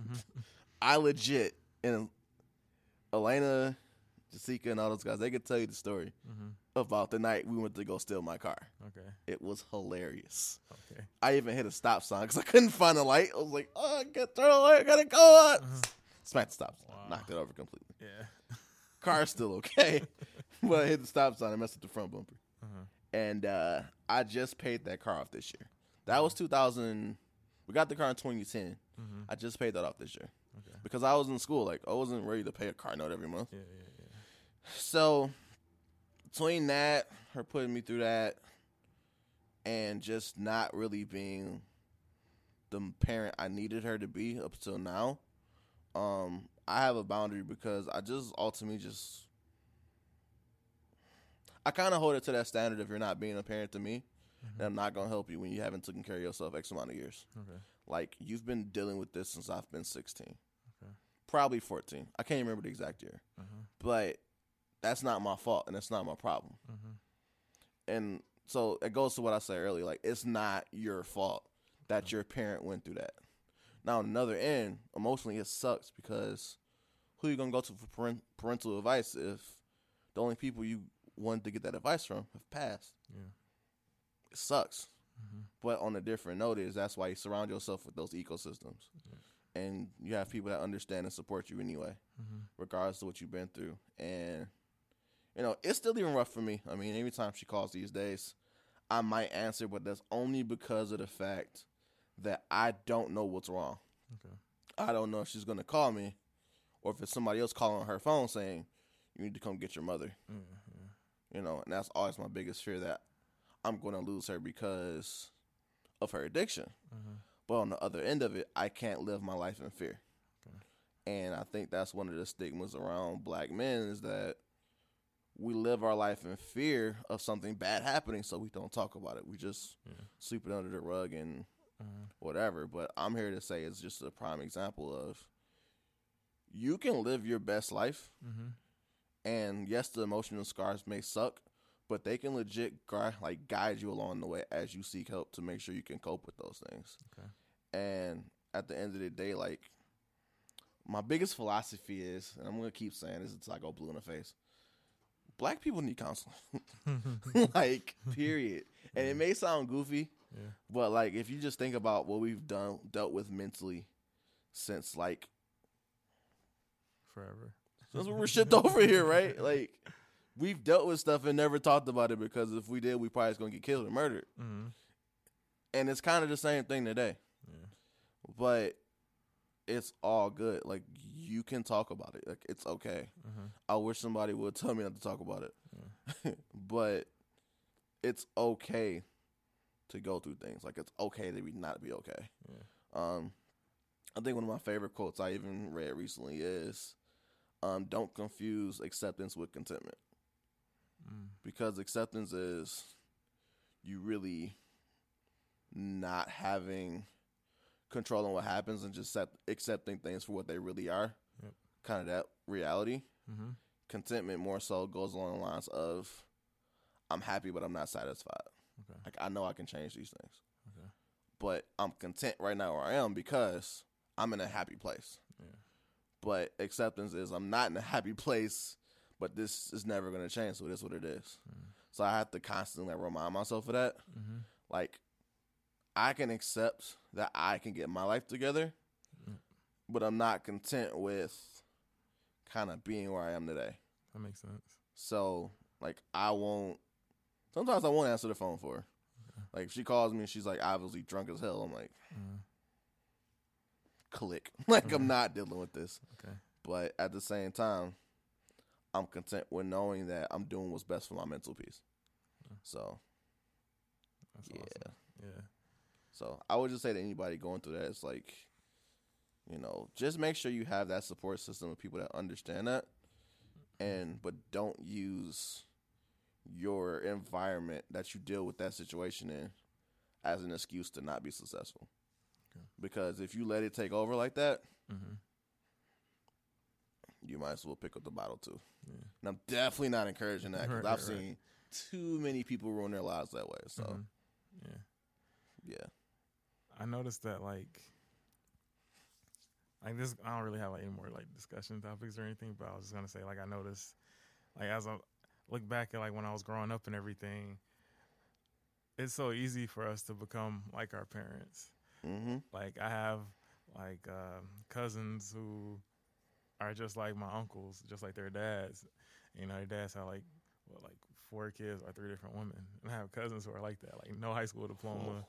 I legit and Elena, Jessica, and all those guys, they could tell you the story Mhm. about the night we went to go steal my car. okay It was hilarious. okay I even hit a stop sign because I couldn't find a light. I was like, oh, I got to light, I gotta go on. Uh-huh. Smacked the stop sign, Wow. knocked it over completely. yeah Car's still okay, but I hit the stop sign and messed up the front bumper. Uh-huh. And uh, I just paid that car off this year. That was 2000. We got the car in 2010. Mhm. I just paid that off this year okay because I was in school. Like I wasn't ready to pay a car note every month. yeah yeah yeah So between that, her putting me through that, and just not really being the parent I needed her to be up till now, um, I have a boundary because I just ultimately just I kind of hold it to that standard. If you're not being a parent to me, then I'm not gonna help you when you haven't taken care of yourself X amount of years. okay Like you've been dealing with this since I've been 16, Okay. Probably 14. I can't remember the exact year Uh-huh. but that's not my fault and it's not my problem. Mhm. And so it goes to what I said earlier. Like it's not your fault that your parent went through that. Now, on another end, emotionally, it sucks because who you gonna go to for parental advice if the only people you wanted to get that advice from have passed? Yeah. It sucks. But on a different note, is that's why you surround yourself with those ecosystems, and you have people that understand and support you anyway, Mhm. regardless of what you've been through. And you know, it's still even rough for me. I mean, every time she calls these days, I might answer, but that's only because of the fact that I don't know what's wrong. Okay. I don't know if she's gonna call me, or if it's somebody else calling on her phone saying, "You need to come get your mother." Yeah. You know, and that's always my biggest fear that I'm going to lose her because of her addiction. Mhm. But on the other end of it, I can't live my life in fear. Okay. And I think that's one of the stigmas around black men is that we live our life in fear of something bad happening, so we don't talk about it. We just Yeah. sweep it under the rug and Mhm. whatever. But I'm here to say it's just a prime example of you can live your best life Mhm. and yes, the emotional scars may suck, but they can legit gui- like guide you along the way as you seek help to make sure you can cope with those things. Okay. And at the end of the day, like my biggest philosophy is, and I'm gonna keep saying this until I go blue in the face. Black people need counseling, like period. And it may sound goofy, Yeah. but like if you just think about what we've done dealt with mentally since like Forever. Since we were shipped over here, right? Like we've dealt with stuff and never talked about it because if we did, we probably was gonna get killed or murdered. hmm And it's kind of the same thing today. But it's all good. Like you can talk about it. Like it's okay. hmm I wish somebody would tell me not to talk about it, but it's okay to go through things. Like it's okay to be not be okay. Yeah. Um, I think one of my favorite quotes I even read recently is, um, "Don't confuse acceptance with contentment." Mm. because acceptance is you really not having control on what happens and just accept, accepting things for what they really are. Yep. Kind of that reality. hmm Contentment more so goes along the lines of I'm happy, but I'm not satisfied. Okay. Like I know I can change these things, Okay. but I'm content right now where I am because I'm in a happy place. Yeah. But acceptance is I'm not in a happy place, but this is never going to change. So it is what it is. So I have to constantly like, remind myself of that. hmm Like, I can accept that I can get my life together, Mm. but I'm not content with kind of being where I am today. That makes sense. So, like, I won't. Sometimes I won't answer the phone for her. Like, if she calls me and she's like obviously drunk as hell, I'm like, Mm. click. like, Mhm. I'm not dealing with this. Okay. But at the same time, I'm content with knowing that I'm doing what's best for my mental peace. So, That's yeah. awesome. Yeah. So I would just say to anybody going through that, it's like, you know, just make sure you have that support system of people that understand that, and but don't use your environment that you deal with that situation in as an excuse to not be successful. Okay. Because if you let it take over like that, hmm you might as well pick up the bottle too. Yeah. And I'm definitely not encouraging that because Right, I've right, right. seen too many people ruin their lives that way. So Mhm. Yeah. yeah, I noticed that like like this I don't really have like any more like discussion topics or anything, but I was just gonna say like I noticed like as I look back at like when I was growing up and everything, it's so easy for us to become like our parents. hmm Like I have like um, cousins who are just like my uncles, just like their dads. You know, their dads have like what like four kids or three different women. And I have cousins who are like that, like no high school diploma,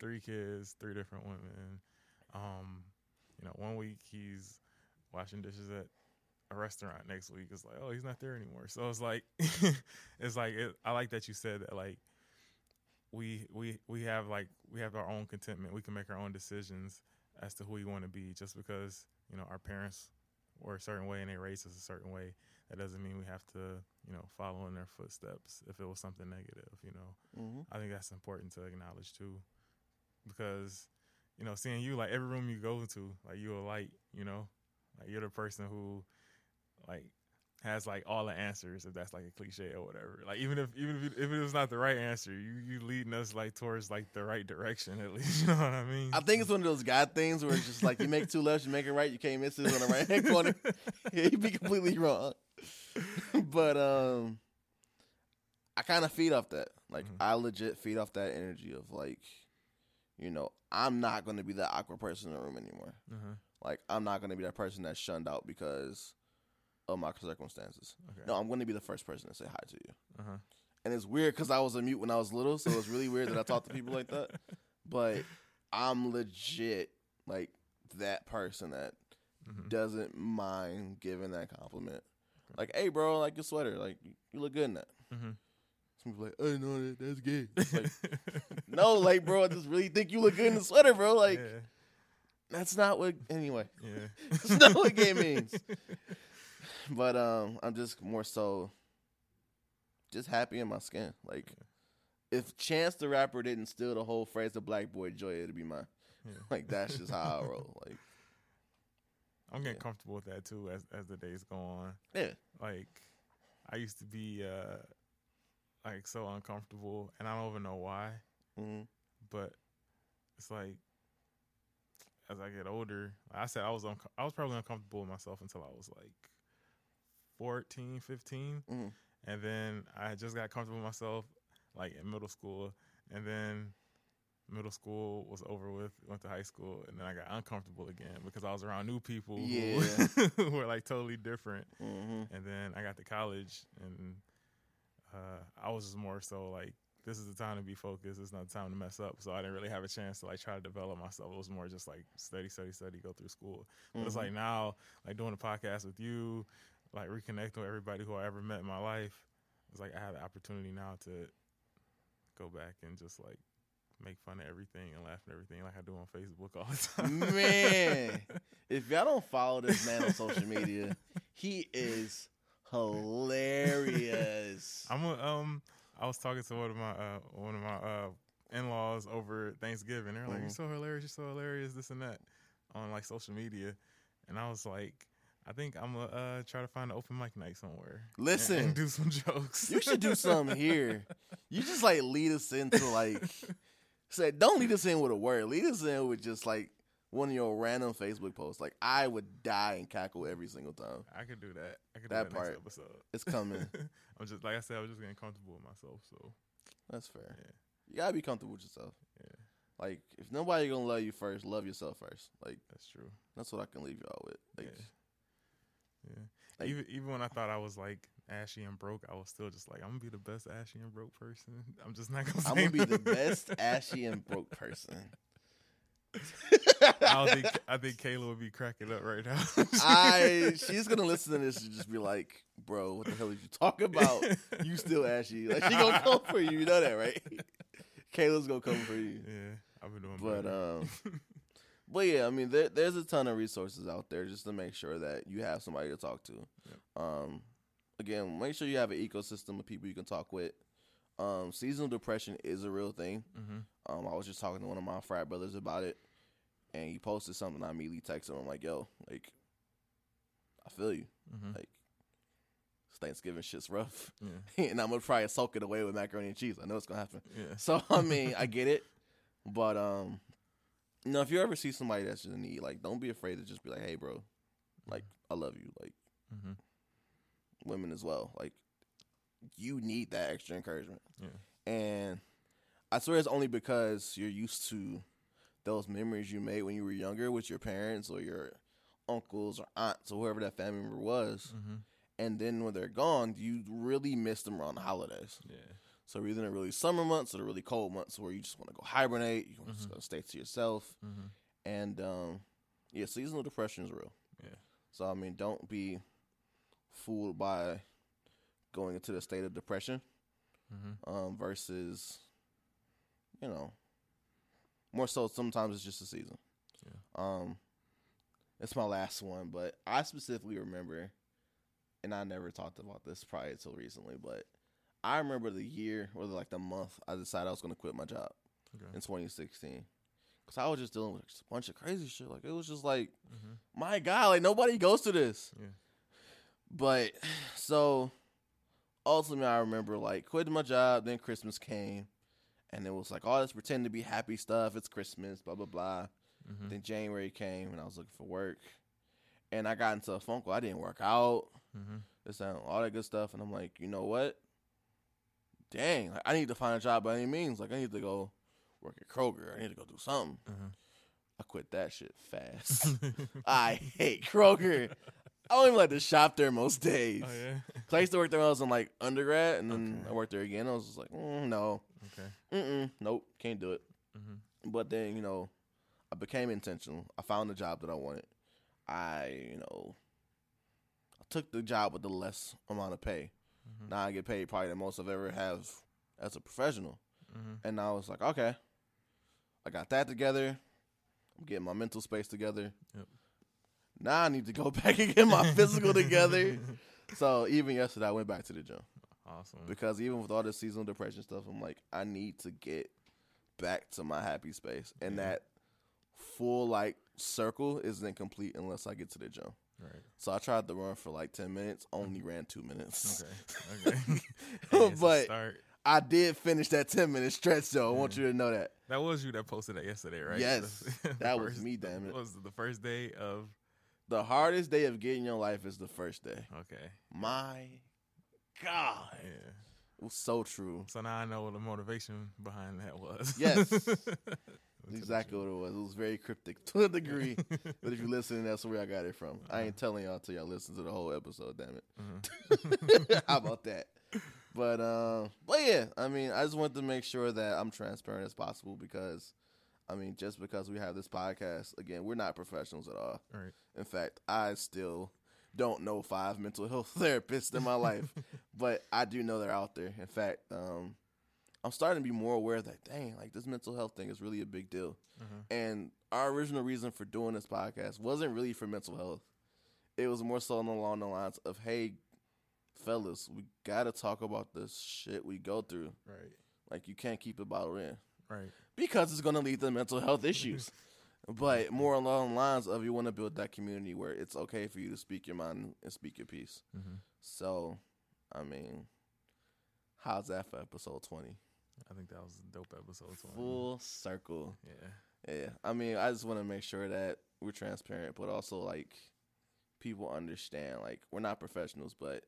three kids, three different women. Um, you know, one week he's washing dishes at a restaurant. Next week it's like, oh, he's not there anymore. So it's like, it's like it, I like that you said that like we we we have like we have our own contentment. We can make our own decisions as to who we want to be. Just because you know our parents were a certain way and they raised us a certain way, that doesn't mean we have to you know follow in their footsteps if it was something negative. You know, hmm I think that's important to acknowledge too, because you know, seeing you like every room you go to, like you're a light. You know, like you're the person who, like, has like all the answers if that's like a cliche or whatever. Like even if even if it, if it was not the right answer, you you leading us like towards like the right direction at least. You know what I mean? I think it's one of those God things where it's just like you make two lefts, you make it right, you can't miss it on the right hand corner. yeah, you'd be completely wrong. but um I kind of feed off that. Like Mhm. I legit feed off that energy of like, you know, I'm not going to be that awkward person in the room anymore. uh-huh. Like I'm not going to be that person that's shunned out because of my circumstances. Okay. No, I'm going to be the first person to say hi to you. Uh-huh. And it's weird because I was a mute when I was little, so it's really weird that I talk to people like that. But I'm legit like that person that Mhm. doesn't mind giving that compliment. Like, hey, bro, I like your sweater. Like, you- you look good in that. Mhm. Some people like, I know that. That's gay. Like, no, like, bro, I just really think you look good in the sweater, bro. Like, yeah. that's not what. Anyway, Yeah. that's not what gay means. But um, I'm just more so just happy in my skin. Like, if Chance the Rapper didn't steal the whole phrase of Black Boy Joy, it'd be mine. Yeah. Like, that's just how I roll. Like, I'm getting comfortable with that too as as the days go on. yeah. Like I used to be uh like so uncomfortable and I don't even know why, hmm but it's like as I get older, I said I was unco- I was probably uncomfortable with myself until I was like 14, 15. Mhm. And then I just got comfortable with myself like in middle school and then middle school was over with, went to high school, and then I got uncomfortable again because I was around new people who, Yeah. who were like totally different. hmm And then I got to college, and uh, I was just more so like, this is the time to be focused. It's not the time to mess up. So I didn't really have a chance to like try to develop myself. It was more just like study, study, study, go through school. But it's Mhm. like now, like doing a podcast with you, like reconnecting with everybody who I ever met in my life. It's like I have the opportunity now to go back and just like make fun of everything and laugh at everything like I do on Facebook all the time. Man, if y'all don't follow this man on social media, he is hilarious. I'm a, um I was talking to one of my uh one of my uh in-laws over Thanksgiving. They're like, "You're Mhm. so hilarious, you're so hilarious, this and that," on like social media, and I was like, "I think I'm gonna uh, try to find an open mic night somewhere. Listen, and, do some jokes. you should do something here. You just like lead us into like say don't lead us in with a word. Lead us in with just like one of your random Facebook posts. Like I would die and cackle every single time. I could do that. I could That do that part. next episode. It's coming. I'm just like I said, I was just getting comfortable with myself. So That's fair. Yeah. You gotta be comfortable with yourself. Yeah. Like if nobody gonna love you first, love yourself first. Like that's true. that's what I can leave y'all with. Like Yeah. Yeah. Like- even even when I thought I was like ashy and broke, I was still just like, I'm gonna be the best ashy and broke person. I'm just not gonna. I'm gonna be the best ashy and broke person. I don't think I think Kayla would be cracking up right now. I she's gonna listen to this and just be like, "Bro, what the hell did you talk about? You still ashy? Like she gonna come for you. You know that, right? Kayla's gonna come for you. Yeah, I've been doing But better. um, but yeah, I mean, there, there's a ton of resources out there just to make sure that you have somebody to talk to. Yep. Um, again, make sure you have an ecosystem of people you can talk with. Um, seasonal depression is a real thing. hmm Um, I was just talking to one of my frat brothers about it, and he posted something. I immediately texted him. I'm like, "Yo, like, I feel you. hmm Like, Thanksgiving shit's rough, Yeah, and I'm gonna try to soak it away with macaroni and cheese. I know it's gonna happen. yeah, So I mean, I get it, but um, you know, if you ever see somebody that's in need, like, don't be afraid to just be like, "Hey, bro, like, I love you." Like, hmm women as well. Like, you need that extra encouragement. Yeah. And I swear it's only because you're used to those memories you made when you were younger with your parents or your uncles or aunts or whoever that family member was. hmm And then when they're gone, you really miss them around the holidays. yeah, So either in the really summer months or the really cold months where you just want to go hibernate, you just Mhm. gonna stay to yourself. hmm And um, yeah, seasonal depression is real. Yeah. So I mean, don't be fooled by going into the state of depression hmm um, versus, you know, more so sometimes it's just a season. Yeah. Um, it's my last one, but I specifically remember, and I never talked about this probably until recently, but I remember the year or like the month I decided I was going to quit my job Okay. in 2016. Cause I was just dealing with a bunch of crazy shit. Like it was just like, hmm my God, like nobody goes through this. Yeah. But so ultimately, I remember like quitting my job. Then Christmas came, and it was like all this pretend to be happy stuff. It's Christmas, blah blah blah. Mhm. Then January came, and I was looking for work, and I got into a phone call. I didn't work out. Mhm. This and all that good stuff, and I'm like, you know what? Dang, like, I need to find a job by any means. Like I need to go work at Kroger. I need to go do something. Mhm. I quit that shit fast. I hate Kroger. I don't even like to shop there most days. Oh yeah. 'Cause I used to work there when I was in like undergrad, and then Okay. I worked there again. I was just like, mm, no, Okay. mm-mm, nope, can't do it. Mhm. But then you know, I became intentional. I found the job that I wanted. I you know, I took the job with the less amount of pay. Mhm. Now I get paid probably the most I've ever have as a professional. Mhm. And I was like, okay, I got that together. I'm getting my mental space together. Yep. Now I need to go back and get my physical together. So even yesterday, I went back to the gym Awesome. because even with all this seasonal depression stuff, I'm like, I need to get back to my happy space, and Yeah. that full like circle isn't complete unless I get to the gym. Right. So I tried to run for like ten minutes, only ran two minutes. Okay. Okay. Hey, but. I did finish that ten minute stretch though. I want you to know that. That was you that posted that yesterday, right? Yes, The that was me, damn it. Was the first day of The hardest day of getting your life is the first day. okay? My God, Yeah. it was so true. So now I know what the motivation behind that was. Yes. Exactly what it was. It was very cryptic to a degree. but if you listen, that's where I got it from. I ain't telling y'all till y'all listen to the whole episode. Damn it. Mhm. How about that? But um, but yeah, I mean, I just wanted to make sure that I'm transparent as possible because, I mean, just because we have this podcast, again, we're not professionals at all. Right. In fact, I still don't know five mental health therapists in my life, but I do know they're out there. In fact, um, I'm starting to be more aware that dang, like this mental health thing is really a big deal. Mhm. And our original reason for doing this podcast wasn't really for mental health. It was more so along the lines of, hey, fellas, we gotta talk about this shit we go through. Right. Like you can't keep it bottled in Right. because it's gonna lead to mental health issues. but more along the lines of you want to build that community where it's okay for you to speak your mind and speak your piece. hmm So, I mean, how's that for episode twenty? I think that was a dope episode. 20. Full circle. Yeah. Yeah, I mean, I just want to make sure that we're transparent, but also like people understand. Like we're not professionals, but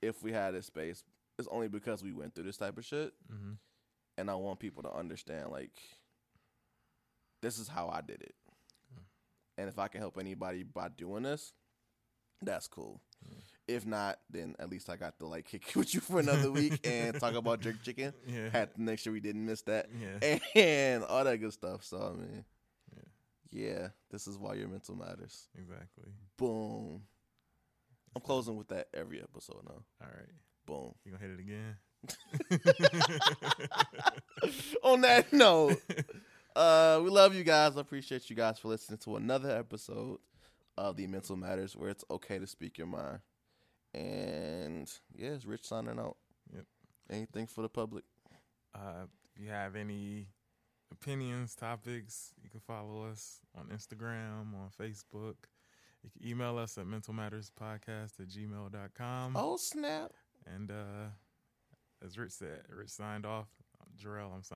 if we had this space, it's only because we went through this type of shit, hmm and I want people to understand. Like this is how I did it, mm. and if I can help anybody by doing this, that's cool. Mm. If not, then at least I got to like kick with you for another week and talk about jerk chicken. Yeah. Had to make sure we didn't miss that yeah. and all that good stuff. So I mean, yeah, this is why your mental matters. Exactly. Boom. I'm closing with that every episode now. All right. Boom. You gonna hit it again? On that note, uh, we love you guys. I appreciate you guys for listening to another episode of the Mental Matters, where it's okay to speak your mind. And yeah, it's Rich signing out. Yep. Anything for the public? Uh, if you have any opinions, topics, you can follow us on Instagram, on Facebook. You can email us at mentalmatterspodcast at gmail.com. Oh snap! And uh, as Rich said, Rich signed off. Jarrell, I'm